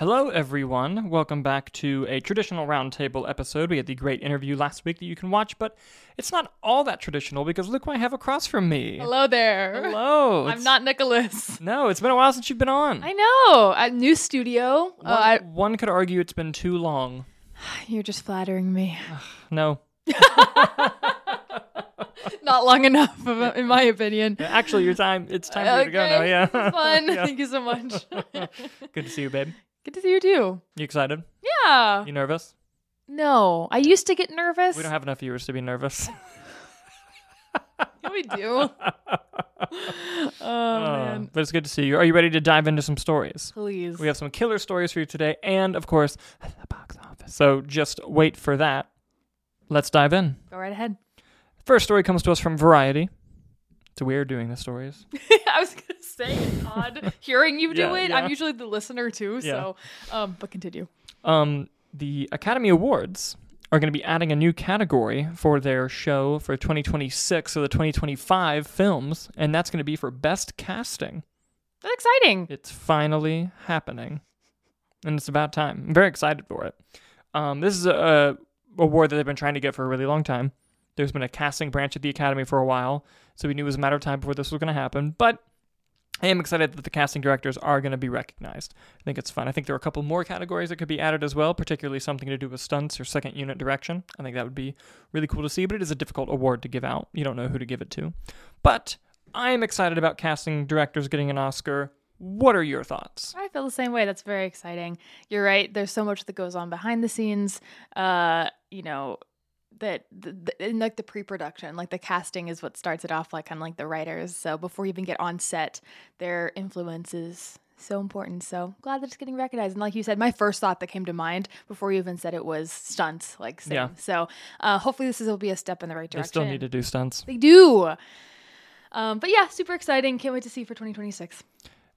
Hello, everyone. Welcome back to a traditional roundtable episode. We had the great interview last week that you can watch, but it's not all that traditional because look what I have across from me. Hello there. Hello. I'm It's- not Nicholas. No, it's been a while since you've been on. I know. A new studio. one, Uh, I, one could argue it's been too long. you're just flattering me. No. not long enough, in my opinion. Actually, your time. It's time for you to go now. Yeah. Fun. Yeah. Thank you so much. Good to see you, babe. Good to see you too. You excited? Yeah. You nervous? No, I used to get nervous. We don't have enough viewers to be nervous. Yeah, we do. oh, uh, man. but it's good to see you. Are you ready to dive into some stories? Please. We have some killer stories for you today, and of course, the box office. So just wait for that. Let's dive in. Go right ahead. First story comes to us from Variety. It's weird doing the stories. I was gonna say it's odd hearing you do Yeah, it. yeah. I'm usually the listener too, so um, but continue. Um, the Academy Awards are going to be adding a new category for their show for 2026, so the 2025 films, and that's going to be for best casting. That's exciting. It's finally happening, and it's about time. I'm very excited for it. Um, this is a, a award that they've been trying to get for a really long time. There's been a casting branch at the Academy for a while, so we knew it was a matter of time before this was going to happen. But I am excited that the casting directors are going to be recognized. I think it's fun. I think there are a couple more categories that could be added as well, particularly something to do with stunts or second unit direction. I think that would be really cool to see, but it is a difficult award to give out. You don't know who to give it to. But I am excited about casting directors getting an Oscar. What are your thoughts? I feel the same way. That's very exciting. You're right. There's so much that goes on behind the scenes. Uh, you know, that the, the, in like the pre-production, like the casting is what starts it off, like kind of like the writers. So before you even get on set, their influence is so important. So glad that it's getting recognized. And like you said, my first thought that came to mind before you even said it was stunts. Like same. Yeah. So uh, hopefully this is, will be a step in the right direction. They still need to do stunts. They do. Um, but yeah, super exciting. Can't wait to see for 2026.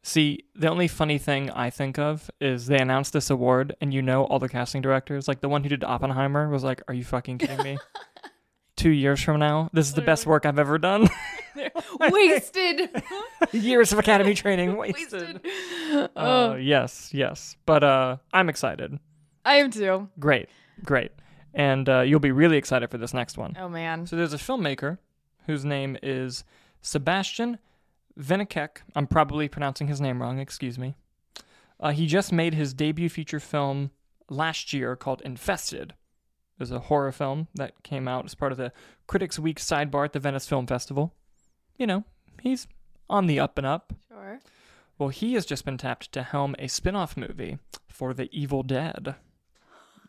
See, the only funny thing I think of is they announced this award, and you know all the casting directors. Like the one who did Oppenheimer was like, "Are you fucking kidding me?" Two years from now, this is the best work I've ever done. Wasted. years of academy training wasted. Wasted. Uh, Oh, yes, yes, but uh, I'm excited. I am too. Great, great, and uh, you'll be really excited for this next one. Oh man. So there's a filmmaker whose name is Sebastian Vaniček. I'm probably pronouncing his name wrong, excuse me. Uh, he just made his debut feature film last year called Infested. It was a horror film that came out as part of the Critics Week sidebar at the Venice Film Festival. You know, he's on the up and up. Sure. Well, he has just been tapped to helm a spin off movie for The Evil Dead.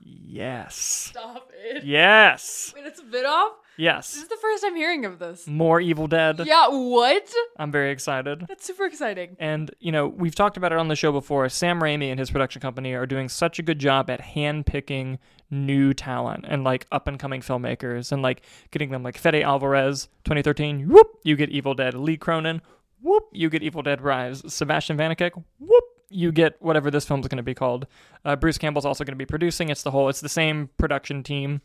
Yes. Stop it. Yes. Wait, it's a bit off? Yes. This is the first I'm hearing of this. More Evil Dead. Yeah, what? I'm very excited. That's super exciting. And, you know, we've talked about it on the show before. Sam Raimi and his production company are doing such a good job at handpicking new talent and, like, up and coming filmmakers and, like, getting them, like, Fede Alvarez, 2013, whoop, you get Evil Dead. Lee Cronin, whoop, you get Evil Dead Rise. Sebastian Vaniček, whoop, you get whatever this film's going to be called. Uh, Bruce Campbell's also going to be producing. It's the whole, it's the same production team,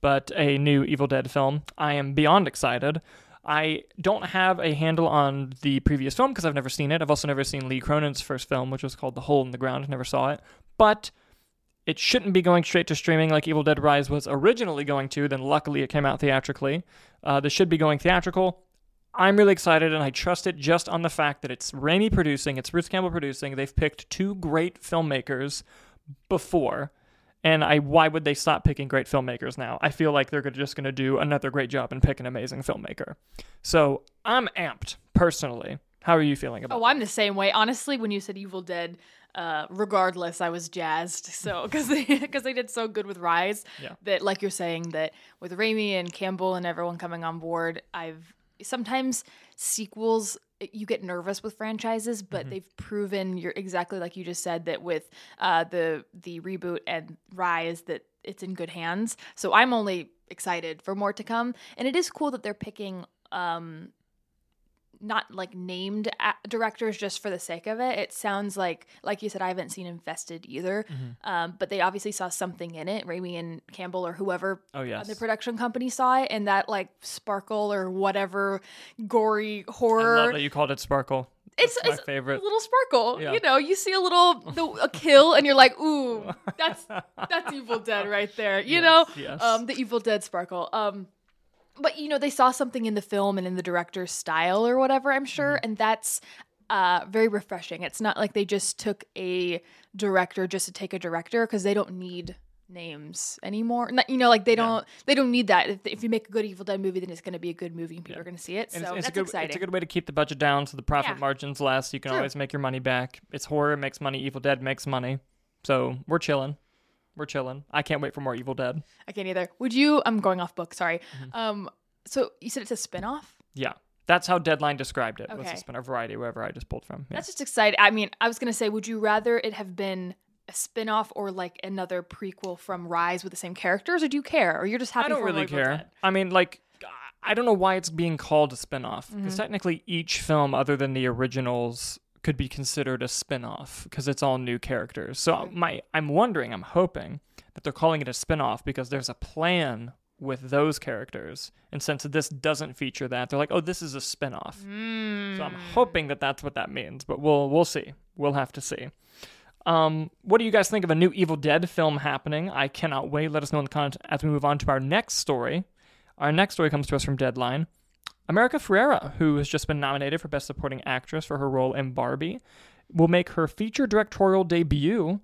but a new Evil Dead film. I am beyond excited. I don't have a handle on the previous film because I've never seen it. I've also never seen Lee Cronin's first film, which was called The Hole in the Ground. Never saw it. But it shouldn't be going straight to streaming like Evil Dead Rise was originally going to. Then luckily it came out theatrically. Uh, this should be going theatrical. I'm really excited, and I trust it just on the fact that it's Raimi producing, it's Bruce Campbell producing. They've picked two great filmmakers before, and I why would they stop picking great filmmakers now? I feel like they're just going to do another great job and pick an amazing filmmaker. So I'm amped personally. How are you feeling about? it? Oh, I'm the same way. Honestly, when you said Evil Dead, uh, regardless, I was jazzed. So because they because they did so good with Rise, Yeah. that like you're saying that with Raimi and Campbell and everyone coming on board, I've sometimes sequels you get nervous with franchises, but they've proven you're exactly like you just said that with uh, the the reboot and Rise that it's in good hands. So I'm only excited for more to come, and it is cool that they're picking. Um, not like named directors just for the sake of it. It sounds like, like you said, I haven't seen Infested either, um, but they obviously saw something in it. Raimi and Campbell or whoever Oh yes. the production company saw it, and that like sparkle or whatever gory horror. I love that you called it Sparkle. it's, my it's favorite. a little sparkle. Yeah. You know, you see a little the, a kill, and you're like, ooh, that's that's Evil Dead right there. You Yes, know, yes. um, the Evil Dead sparkle. Um, but you know, they saw something in the film and in the director's style or whatever. I'm sure, Mm-hmm. and that's uh very refreshing. It's not like they just took a director just to take a director because they don't need names anymore. Not, you know, like they don't they don't need that. If, if you make a good Evil Dead movie, then it's going to be a good movie and people are going to see it. So it's, it's that's a good, exciting. It's a good way to keep the budget down so the profit Yeah. margin's less. You can True. always make your money back. It's horror, it makes money. Evil Dead makes money. So we're chilling. We're chilling. I can't wait for more Evil Dead. I can't either. Would you? I'm going off book. Sorry. Mm-hmm. Um. So you said it's a spinoff. Yeah. That's how Deadline described it. Was Okay. a spin off variety, wherever I just pulled from. Yeah. That's just exciting. I mean, I was gonna say, would you rather it have been a spinoff or like another prequel from Rise with the same characters, or do you care, or you're just happy? I don't really care. I mean, like, I don't know why it's being called a spin-off because Mm-hmm. technically each film, other than the originals, could be considered a spin-off because it's all new characters. So my, I'm wondering, I'm hoping that they're calling it a spin-off because there's a plan with those characters, and since this doesn't feature that, they're like, oh, this is a spin-off. So I'm hoping that that's what that means, but we'll we'll see. We'll have to see. Um, what do you guys think of a new Evil Dead film happening? I cannot wait. Let us know in the comments as we move on to our next story. Our next story comes to us from Deadline. America Ferrera, who has just been nominated for Best Supporting Actress for her role in Barbie, will make her feature directorial debut,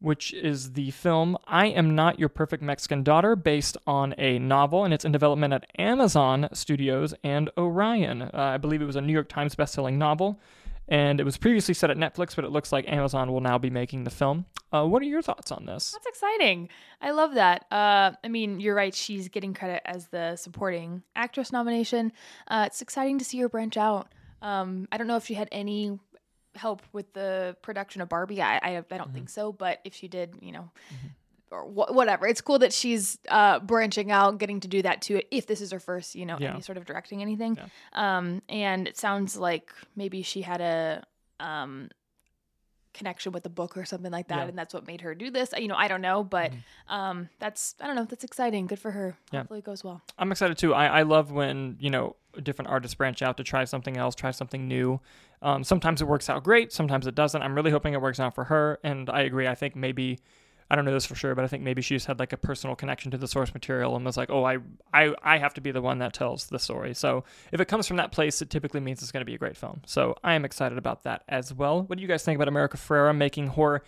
which is the film I Am Not Your Perfect Mexican Daughter, based on a novel, and it's in development at Amazon Studios and Orion. Uh, I believe it was a New York Times bestselling novel, and it was previously set at Netflix, but it looks like Amazon will now be making the film. Uh, what are your thoughts on this? That's exciting. I love that. Uh, I mean, you're right. She's getting credit as the supporting actress nomination. Uh, it's exciting to see her branch out. Um, I don't know if she had any help with the production of Barbie. I I, I don't think so, but if she did, you know, or wh- whatever, it's cool that she's uh, branching out, getting to do that too. If this is her first, you know, Yeah. any sort of directing anything, um, and it sounds like maybe she had a um, connection with the book or something like that, Yeah. and that's what made her do this. You know, I don't know, but um, that's I don't know. That's exciting. Good for her. Yeah. Hopefully, it goes well. I'm excited too. I, I love when, you know, different artists branch out to try something else, try something new. Um, sometimes it works out great, sometimes it doesn't. I'm really hoping it works out for her. And I agree. I think maybe, I don't know this for sure, but I think maybe she just had like a personal connection to the source material and was like, oh, I, I, I have to be the one that tells the story. So if it comes from that place, it typically means it's going to be a great film. So I am excited about that as well. What do you guys think about America Ferrera making horror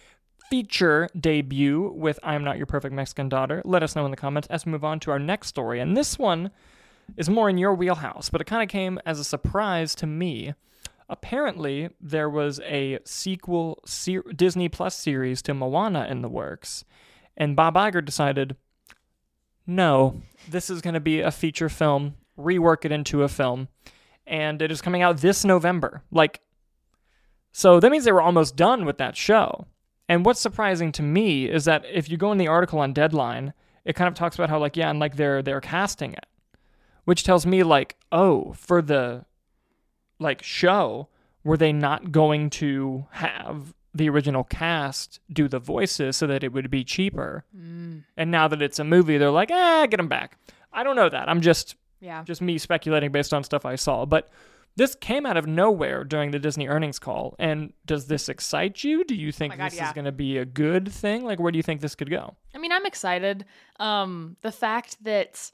feature debut with I Am Not Your Perfect Mexican Daughter? Let us know in the comments as we move on to our next story. And this one is more in your wheelhouse, but it kind of came as a surprise to me. Apparently, there was a sequel ser- Disney Plus series to Moana in the works, and Bob Iger decided, no, this is going to be a feature film, rework it into a film, and it is coming out this November. Like, so that means they were almost done with that show. And what's surprising to me is that if you go in the article on Deadline, it kind of talks about how like yeah, and like they're they're casting it, which tells me like oh for the like show were they not going to have the original cast do the voices so that it would be cheaper? And now that it's a movie, they're like ah get them back. I don't know that. I'm just Yeah. just me speculating based on stuff I saw, but. This came out of nowhere during the Disney earnings call. And does this excite you? Do you think Oh God, this is going to be a good thing? Like, where do you think this could go? I mean, I'm excited. Um, the fact that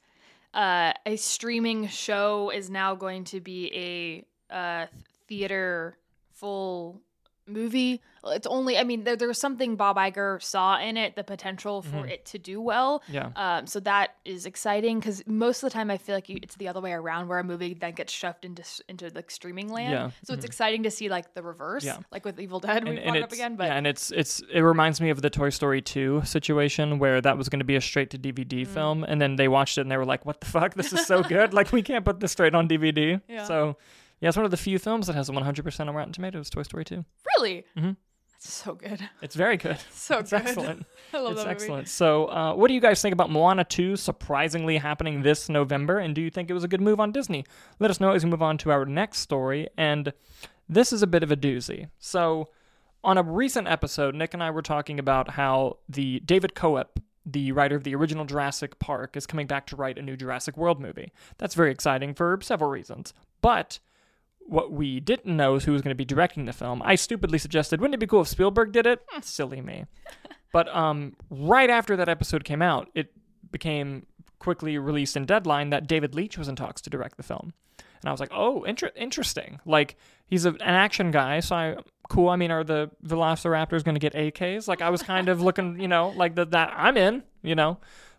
uh, a streaming show is now going to be a uh, theater full movie. It's only, I mean, there, there was something Bob Iger saw in it, the potential for Mm-hmm. it to do well. Yeah. Um, so that is exciting because most of the time I feel like you, it's the other way around where a movie then gets shoved into into like streaming land. Yeah. So it's exciting to see like the reverse, Yeah. like with Evil Dead. we and, brought and it up again, but yeah, and it's it's it reminds me of the Toy Story 2 situation where that was going to be a straight to DVD Mm. film, and then they watched it and they were like, "What the fuck? This is so good! like we can't put this straight on DVD." Yeah. So yeah, it's one of the few films that has a 100% on Rotten Tomatoes. Toy Story 2. really, Mm-hmm. that's so good, It's very good. so It's good. excellent. I love it's that movie. excellent. So, uh, what do you guys think about Moana 2 surprisingly happening this November? And do you think it was a good move on Disney? Let us know as we move on to our next story. And this is a bit of a doozy. So, on a recent episode, Nick and I were talking about how the David Koepp, the writer of the original Jurassic Park, is coming back to write a new Jurassic World movie. That's very exciting for several reasons. But what we didn't know is who was going to be directing the film. I stupidly suggested, wouldn't it be cool if Spielberg did it? Silly me. But um, right after that episode came out, it became quickly released in Deadline that David Leitch was in talks to direct the film. And I was like, oh, inter- interesting. Like, he's a, an action guy, so I, cool. I mean, are the Velociraptors going to get AKs? Like, I was kind of looking, you know, like the, that I'm in, you know.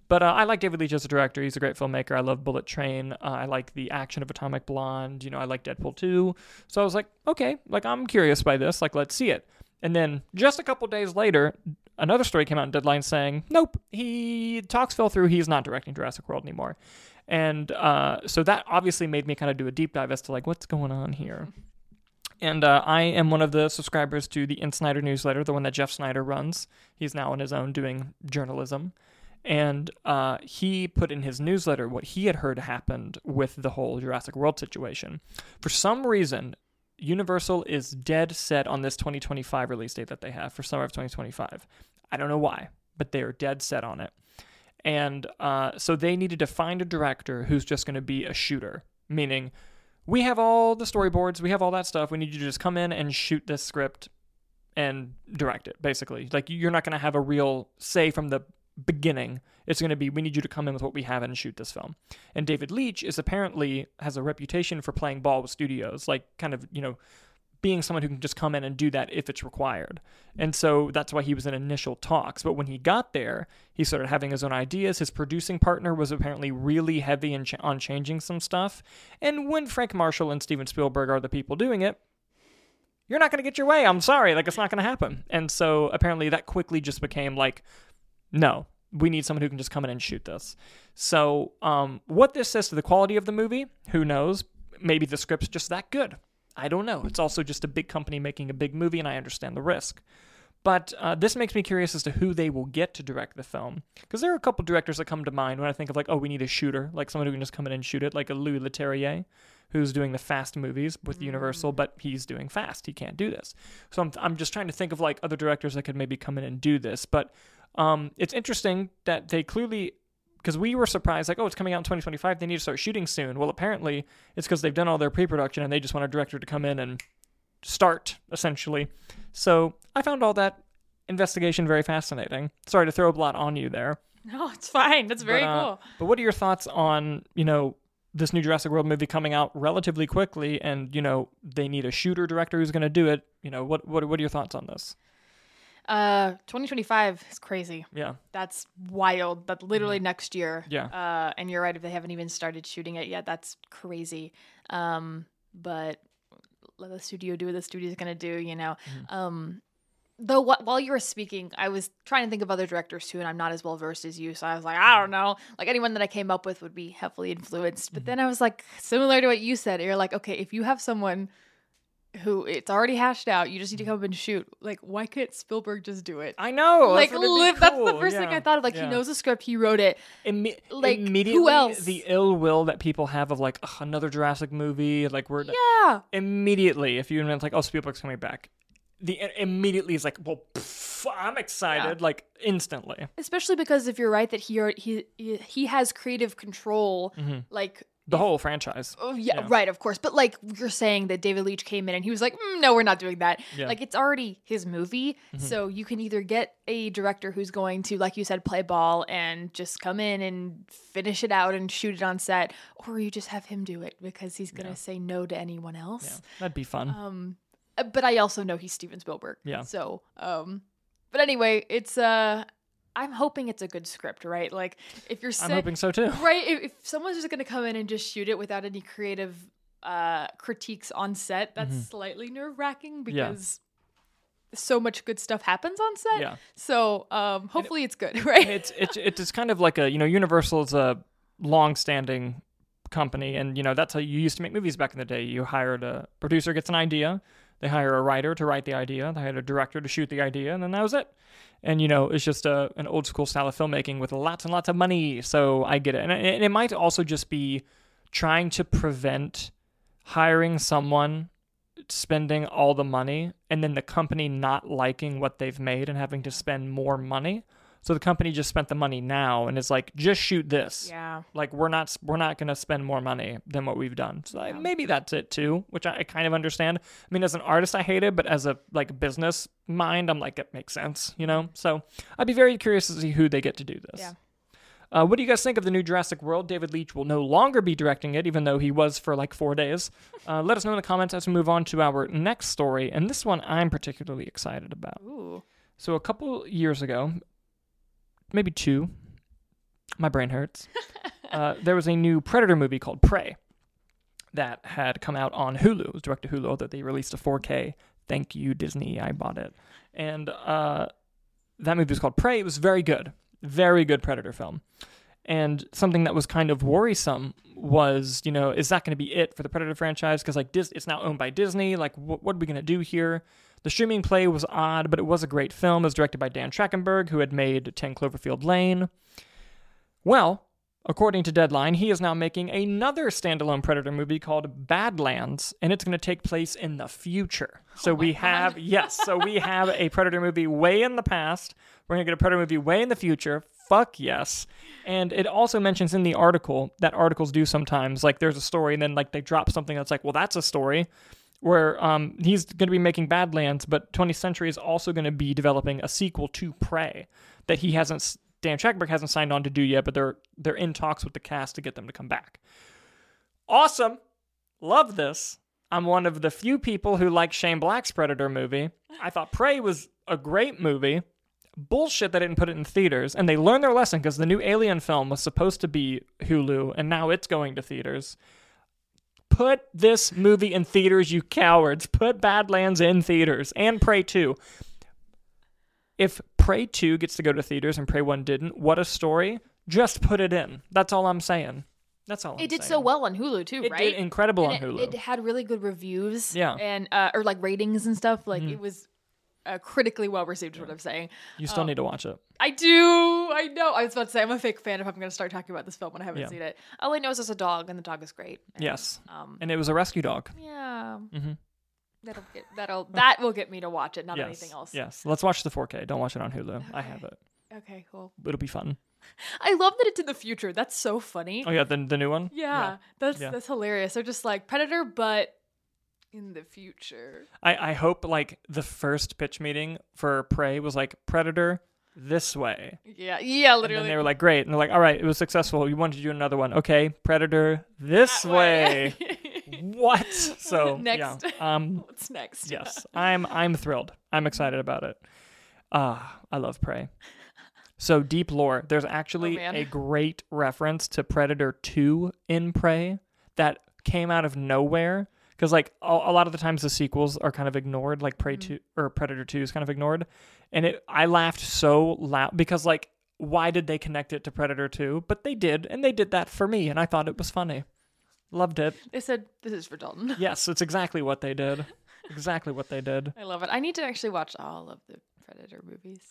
But uh, I like David Leitch as a director. He's a great filmmaker. I love Bullet Train. Uh, I like the action of Atomic Blonde. You know, I like Deadpool 2. So I was like, okay, like I'm curious by this. Like, let's see it. And then just a couple days later, another story came out in Deadline saying, nope, he talks fell through. He's not directing Jurassic World anymore. And uh, so that obviously made me kind of do a deep dive as to like what's going on here. And uh, I am one of the subscribers to the InSneider newsletter, the one that Jeff Sneider runs. He's now on his own doing journalism. And uh, he put in his newsletter what he had heard happened with the whole Jurassic World situation. For some reason, Universal is dead set on this 2025 release date that they have for summer of 2025. I don't know why, but they are dead set on it. And uh, so they needed to find a director who's just going to be a shooter, meaning we have all the storyboards, we have all that stuff. We need you to just come in and shoot this script and direct it, basically. Like you're not going to have a real say from the beginning. It's going to be we need you to come in with what we have and shoot this film. And David Leitch is apparently has a reputation for playing ball with studios, like kind of, you know, being someone who can just come in and do that if it's required. And so that's why he was in initial talks. But when he got there, he started having his own ideas. His producing partner was apparently really heavy ch- on changing some stuff. And when Frank Marshall and Steven Spielberg are the people doing it, you're not going to get your way. I'm sorry. Like, it's not going to happen. And so apparently that quickly just became like, no, we need someone who can just come in and shoot this. So, um, what this says to the quality of the movie, who knows? Maybe the script's just that good. I don't know. It's also just a big company making a big movie, and I understand the risk. But uh, this makes me curious as to who they will get to direct the film. Because there are a couple directors that come to mind when I think of, like, oh, we need a shooter, like someone who can just come in and shoot it, like a Louis Leterrier, who's doing the fast movies with Universal, but he's doing fast. He can't do this. So I'm, I'm just trying to think of, like, other directors that could maybe come in and do this. But um, it's interesting that they clearly because we were surprised, like, oh, it's coming out in 2025. They need to start shooting soon. Well, apparently, it's because they've done all their pre-production and they just want a director to come in and start essentially. So I found all that investigation very fascinating. Sorry to throw a lot on you there. No, it's fine. That's very but, uh, cool. But what are your thoughts on you know this new Jurassic World movie coming out relatively quickly, and you know they need a shooter director who's going to do it? You know what what what are your thoughts on this? Uh, 2025 is crazy. Yeah. That's wild. That's literally next year. Yeah. Uh, and you're right. If they haven't even started shooting it yet, that's crazy. Um, but let the studio do what the studio's gonna do. You know. Um, though wh- while you were speaking, I was trying to think of other directors too, and I'm not as well versed as you. So I was like, I don't know. Like anyone that I came up with would be heavily influenced. But then I was like, similar to what you said, you're like, okay, if you have someone who it's already hashed out, you just need to come up and shoot. Like, why couldn't Spielberg just do it? I know. like, that's, be live, that's the cool, first thing I thought of. Like, yeah. he knows the script, he wrote it. Imme- like, who immediately else? the ill will that people have of like "Ugh, another Jurassic movie, like we're Yeah. immediately if you invent like oh Spielberg's coming back, the uh, immediately is like well pff, I'm excited like instantly. Especially because if you're right that he he he, he has creative control, mm-hmm. like The whole franchise. Oh yeah, Yeah. right, of course. But like you're saying that David Leitch came in and he was like, mm, "No, we're not doing that." Yeah. Mm-hmm. Like it's already his movie, so you can either get a director who's going to, like you said, play ball and just come in and finish it out and shoot it on set, or you just have him do it because he's gonna say no to anyone Yeah, else. that'd be fun. Um, but I also know he's Steven Spielberg. Yeah. So, um, but anyway, it's uh, I'm hoping it's a good script, right? Like if you're I'm hoping so too. right if, if someone's just going to come in and just shoot it without any creative uh critiques on set that's slightly nerve-wracking Mm-hmm. Yeah. because so much good stuff happens on set Yeah. so um hopefully it's good right it's it's it's kind of like a you know Universal's a long-standing company, and you know that's how you used to make movies back in the day. You hired a producer gets an idea, they hire a writer to write the idea, they hire a director to shoot the idea, and then that was it. And you know it's just a an old school style of filmmaking with lots and lots of money. So I get it, and it, and it might also just be trying to prevent hiring someone spending all the money and then the company not liking what they've made and having to spend more money So the company just spent the money now and is like, just shoot this. Yeah. Like we're not we're not going to spend more money than what we've done. So like, maybe that's it too, which I, I kind of understand. I mean, as an artist, I hate it, but as a like business mind, I'm like, it makes sense, you know. So I'd be very curious to see who they get to do this. Yeah. Uh, what do you guys think of the new Jurassic World? David Leitch will no longer be directing it, even though he was for like four days. Uh, let us know in the comments as we move on to our next story. And this one I'm particularly excited about. Ooh. So a couple years ago, maybe two, my brain hurts. uh, there was a new Predator movie called Prey that had come out on Hulu. It was direct to Hulu that they released a 4K. Thank you, Disney. I bought it. And uh, that movie was called Prey. It was very good. Very good Predator film. And something that was kind of worrisome was, you know, is that going to be it for the Predator franchise? Because like Dis- it's now owned by Disney. Like, wh- what are we going to do here? The streaming play was odd, but it was a great film. It was directed by Dan Trachtenberg, who had made 10 Cloverfield Lane. Well, according to Deadline, he is now making another standalone Predator movie called Badlands, and it's going to take place in the future. Oh so we have, yes, so we have a Predator movie way in the past. We're going to get a Predator movie way in the future. Fuck yes. And it also mentions in the article that articles do sometimes, like there's a story, and then like they drop something that's like, well, that's a story where um, he's going to be making Badlands, but 20th Century is also going to be developing a sequel to Prey that he hasn't, Dan Trachtenberg hasn't signed on to do yet, but they're they're in talks with the cast to get them to come back. Awesome, love this. I'm one of the few people who like Shane Black's Predator movie. I thought Prey was a great movie. Bullshit they didn't put it in theaters, and they learned their lesson because the new Alien film was supposed to be Hulu, and now it's going to theaters. Put this movie in theaters, you cowards. Put Badlands in theaters and Prey 2. If Prey 2 gets to go to theaters and Prey 1 didn't, what a story. Just put it in. That's all I'm saying. That's all I'm It did so well on Hulu too, It right? did incredible And on it, Hulu. it had really good reviews. Yeah. And uh, or like ratings and stuff. Like it was uh, critically well received. Is what I'm saying. you still need to watch it. I do. I know. I was about to say I'm a fake fan if I'm going to start talking about this film when I haven't Yeah. seen it. All I know is it's a dog, and the dog is great. And, Yes. Um. And it was a rescue dog. Yeah. Mhm. That'll get that'll that will get me to watch it, not yes. anything else. Yes. Let's watch the 4K. Don't watch it on Hulu. I have it. Okay. Cool. It'll be fun. I love that it's in the future. That's so funny. Oh yeah, the the new one. yeah, That's Yeah. that's hilarious. They're just like Predator, but in the future. I I hope like the first pitch meeting for Prey was like Predator this way. Yeah. Yeah. And Literally. then they were like, great. And they're like, all right, it was successful. We wanted to do another one. Okay, Predator this That way. what? So Next. yeah. Um, What's next? yes, I'm I'm thrilled. I'm excited about it. Ah, I love Prey. So deep lore. There's actually man. a great reference to Predator 2 in Prey that came out of nowhere. Because like a, a lot of the times the sequels are kind of ignored, like Prey mm. 2 or Predator 2 is kind of ignored. And it I laughed so loud because like why did they connect it to Predator 2? But they did, and they did that for me, and I thought it was funny. Loved it. They said this is for Dalton. Yes, it's exactly what they did. Exactly what they did. I love it. I need to actually watch all of the Predator movies.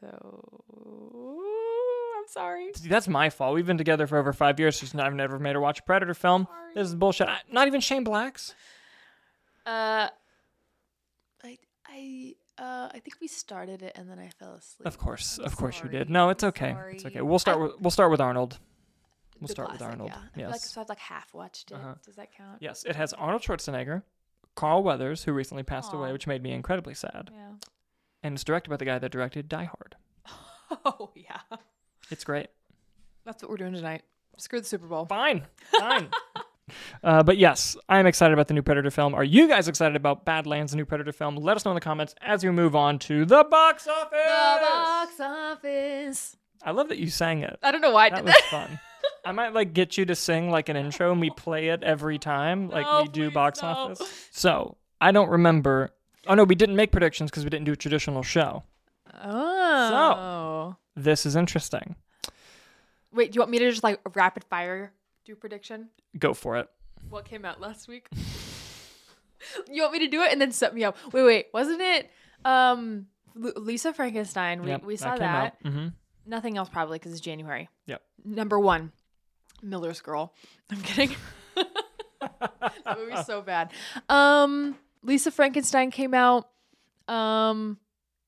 So I'm sorry. See, that's my fault. We've been together for over five years. Just I've never made her watch a Predator film. This is bullshit. I- Not even Shane Black's. Uh, I I uh I think we started it and then I fell asleep. Of course, I'm of course you did. No, it's I'm okay. It's okay. We'll start I- with we'll start with Arnold. We'll the start with Arnold. Yeah. I like Yes. so I've like half watched it. Uh-huh. Does that count? Yes, it has Arnold Schwarzenegger, Carl Weathers, who recently passed away, which made me incredibly sad. Yeah. And it's directed by the guy that directed Die Hard. Oh yeah. It's great. That's what we're doing tonight. Screw the Super Bowl. Fine, fine. Uh, but yes, I'm excited about the new Predator film. Are you guys excited about Badlands, the new Predator film? Let us know in the comments as we move on to the box office. The box office. I love that you sang it. I don't know why I That did was that. fun. I might like get you to sing like an intro and we play it every time, like No, we do box no. office. So I don't remember. Oh no, we didn't make predictions because we didn't do a traditional show. Oh. So This is interesting. Wait, do you want me to just like rapid fire do prediction? Go for it. What came out last week? you want me to do it and then set me up? Wait, wait, wasn't it um L- Lisa Frankenstein? We Yep, we saw that. out. Mhm. Nothing else probably because it's January. Yep. Number one, Miller's Girl. I'm kidding. that movie's so bad. Um, Lisa Frankenstein came out. Um,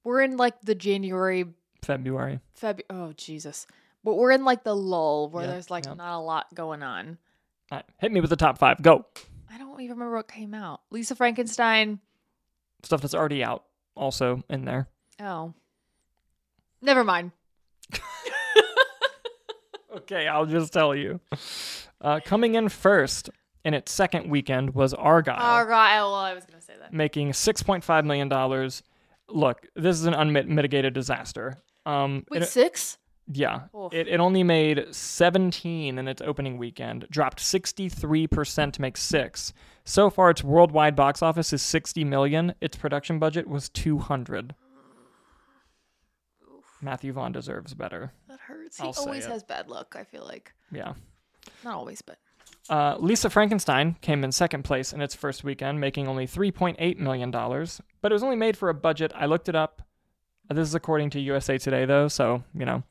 we're in like the January February. Feb. Oh Jesus! But we're in like the lull where Yeah, there's like yeah. not a lot going on. All right, hit me with the top five. Go. I don't even remember what came out. Lisa Frankenstein. Stuff that's already out, also in there. Oh, never mind. Okay, I'll just tell you. Uh, coming in first in its second weekend was Argylle, right. Well, I was gonna say that. making $6.5 million. Look, this is an unmitigated disaster. Um, Wait, it- six? Yeah, Oof. it, it only made 17 in its opening weekend, dropped 63% to make six. So far, its worldwide box office is 60 million. Its production budget was 200. Matthew Vaughn deserves better. That hurts. I'll he always it. has bad luck. I feel like Yeah. not always, but Uh, Lisa Frankenstein came in second place in its first weekend, making only $3.8 million, but it was only made for a budget. I looked it up. This is according to USA Today, though, so, you know.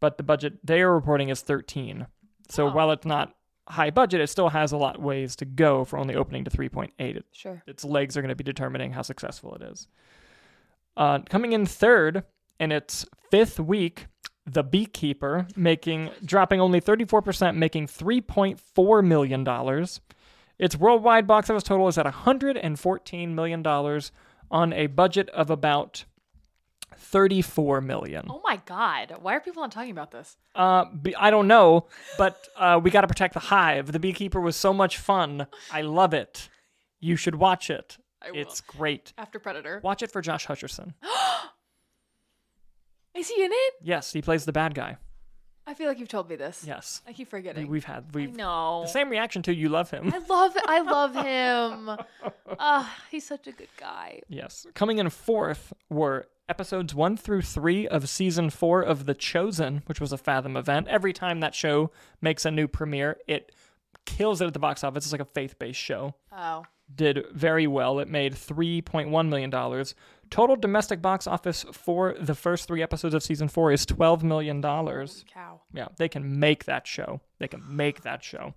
But the budget they are reporting is 13. So Oh. while it's not high budget, it still has a lot ways to go for only opening to 3.8. It- sure. Its legs are going to be determining how successful it is. Uh, coming in third in its fifth week, The Beekeeper, making dropping only 34%, making 3.4 million dollars. Its worldwide box office total is at 114 million dollars on a budget of about 34 million. Oh my god! Why are people not talking about this? Uh, I don't know, but uh, we got to protect the hive. The Beekeeper was so much fun. I love it. You should watch it. I will. It's great. After Predator. Watch it for Josh Hutcherson. Is he in it? Yes, he plays the bad guy. I feel like you've told me this. Yes, I keep forgetting. we've had we've know. the same reaction to you love him. I love I love him. Ah, he's such a good guy. Yes, coming in fourth were episodes one through three of season four of The Chosen, which was a Fathom event. Every time that show makes a new premiere, it kills it at the box office. It's like a faith-based show. Oh. Did very well. It made three point one million dollars. Total domestic box office for the first three episodes of season four is twelve million dollars. Cow. Yeah, they can make that show. They can make that show.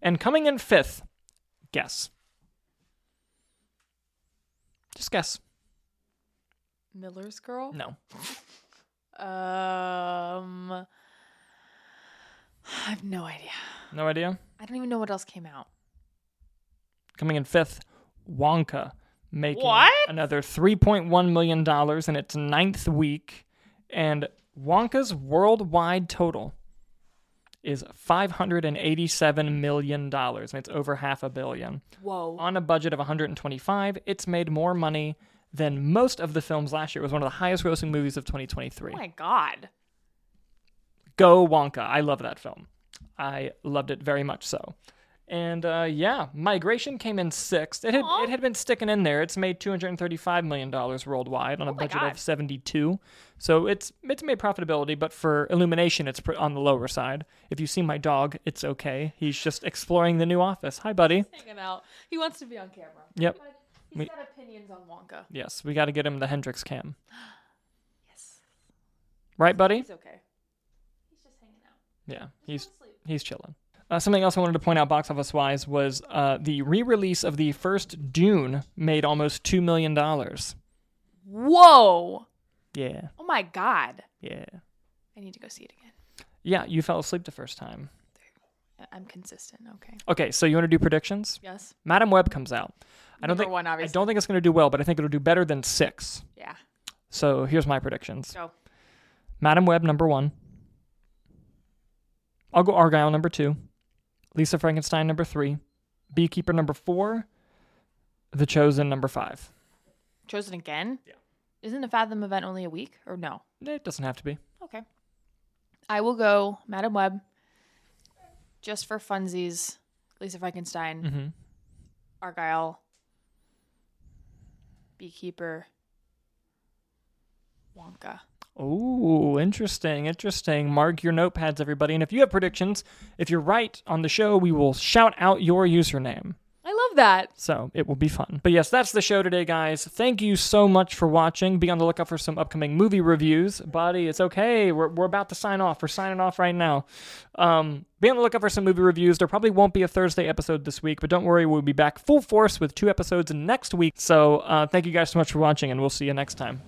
And coming in fifth, guess. Just guess. Miller's girl? No. Um I have no idea. No idea. I don't even know what else came out. Coming in fifth, Wonka, making What? another $3.1 million in its ninth week. And Wonka's worldwide total is $587 million. And it's over half a billion. Whoa. on a budget of 125 it's made more money than most of the films last year it was one of the highest grossing movies of 2023 Oh my god. go wonka i love that film i loved it very much so and uh, yeah migration came in sixth it had, it had been sticking in there it's made 235 million dollars worldwide on a Oh my budget God. of 72 so it's it's made profitability but for illumination it's on the lower side if you see my dog it's okay he's just exploring the new office hi buddy Hanging out. He wants to be on camera. Yep. He's We- got opinions on Wonka. yes we got to get him the hendrix cam Yes. right buddy He's okay. He's just hanging out. Yeah, he's asleep. he's chilling. Uh, something else I wanted to point out, box office wise, was uh, the re-release of the first Dune made almost two million dollars. Whoa. Yeah, Oh my god. yeah, I need to go see it again. yeah. You fell asleep the first time. I'm consistent. Okay. Okay, so you want to do predictions? Yes. Madame Web comes out. I don't Number think one, I obviously. don't think it's going to do well, but I think it'll do better than six. Yeah. So here's my predictions. Go. Madame Web number one. I'll go Argylle number two. Lisa Frankenstein number three. Beekeeper number four. The Chosen number five. Chosen again? Yeah. Isn't the Fathom event only a week or no? It doesn't have to be. Okay. I will go Madame Web. Just for funsies. Lisa Frankenstein. Mm-hmm. Argylle. Beekeeper. Wonka. Oh, interesting, interesting. Mark your notepads, everybody. And if you have predictions, if you're right on the show, we will shout out your username. I love that. So it will be fun. But yes, that's the show today, guys. Thank you so much for watching. Be on the lookout for some upcoming movie reviews. Buddy, it's okay. We're, we're about to sign off. We're signing off right now. Um, be on the lookout for some movie reviews. There probably won't be a Thursday episode this week, but don't worry, we'll be back full force with two episodes next week. So uh, thank you guys so much for watching, and we'll see you next time.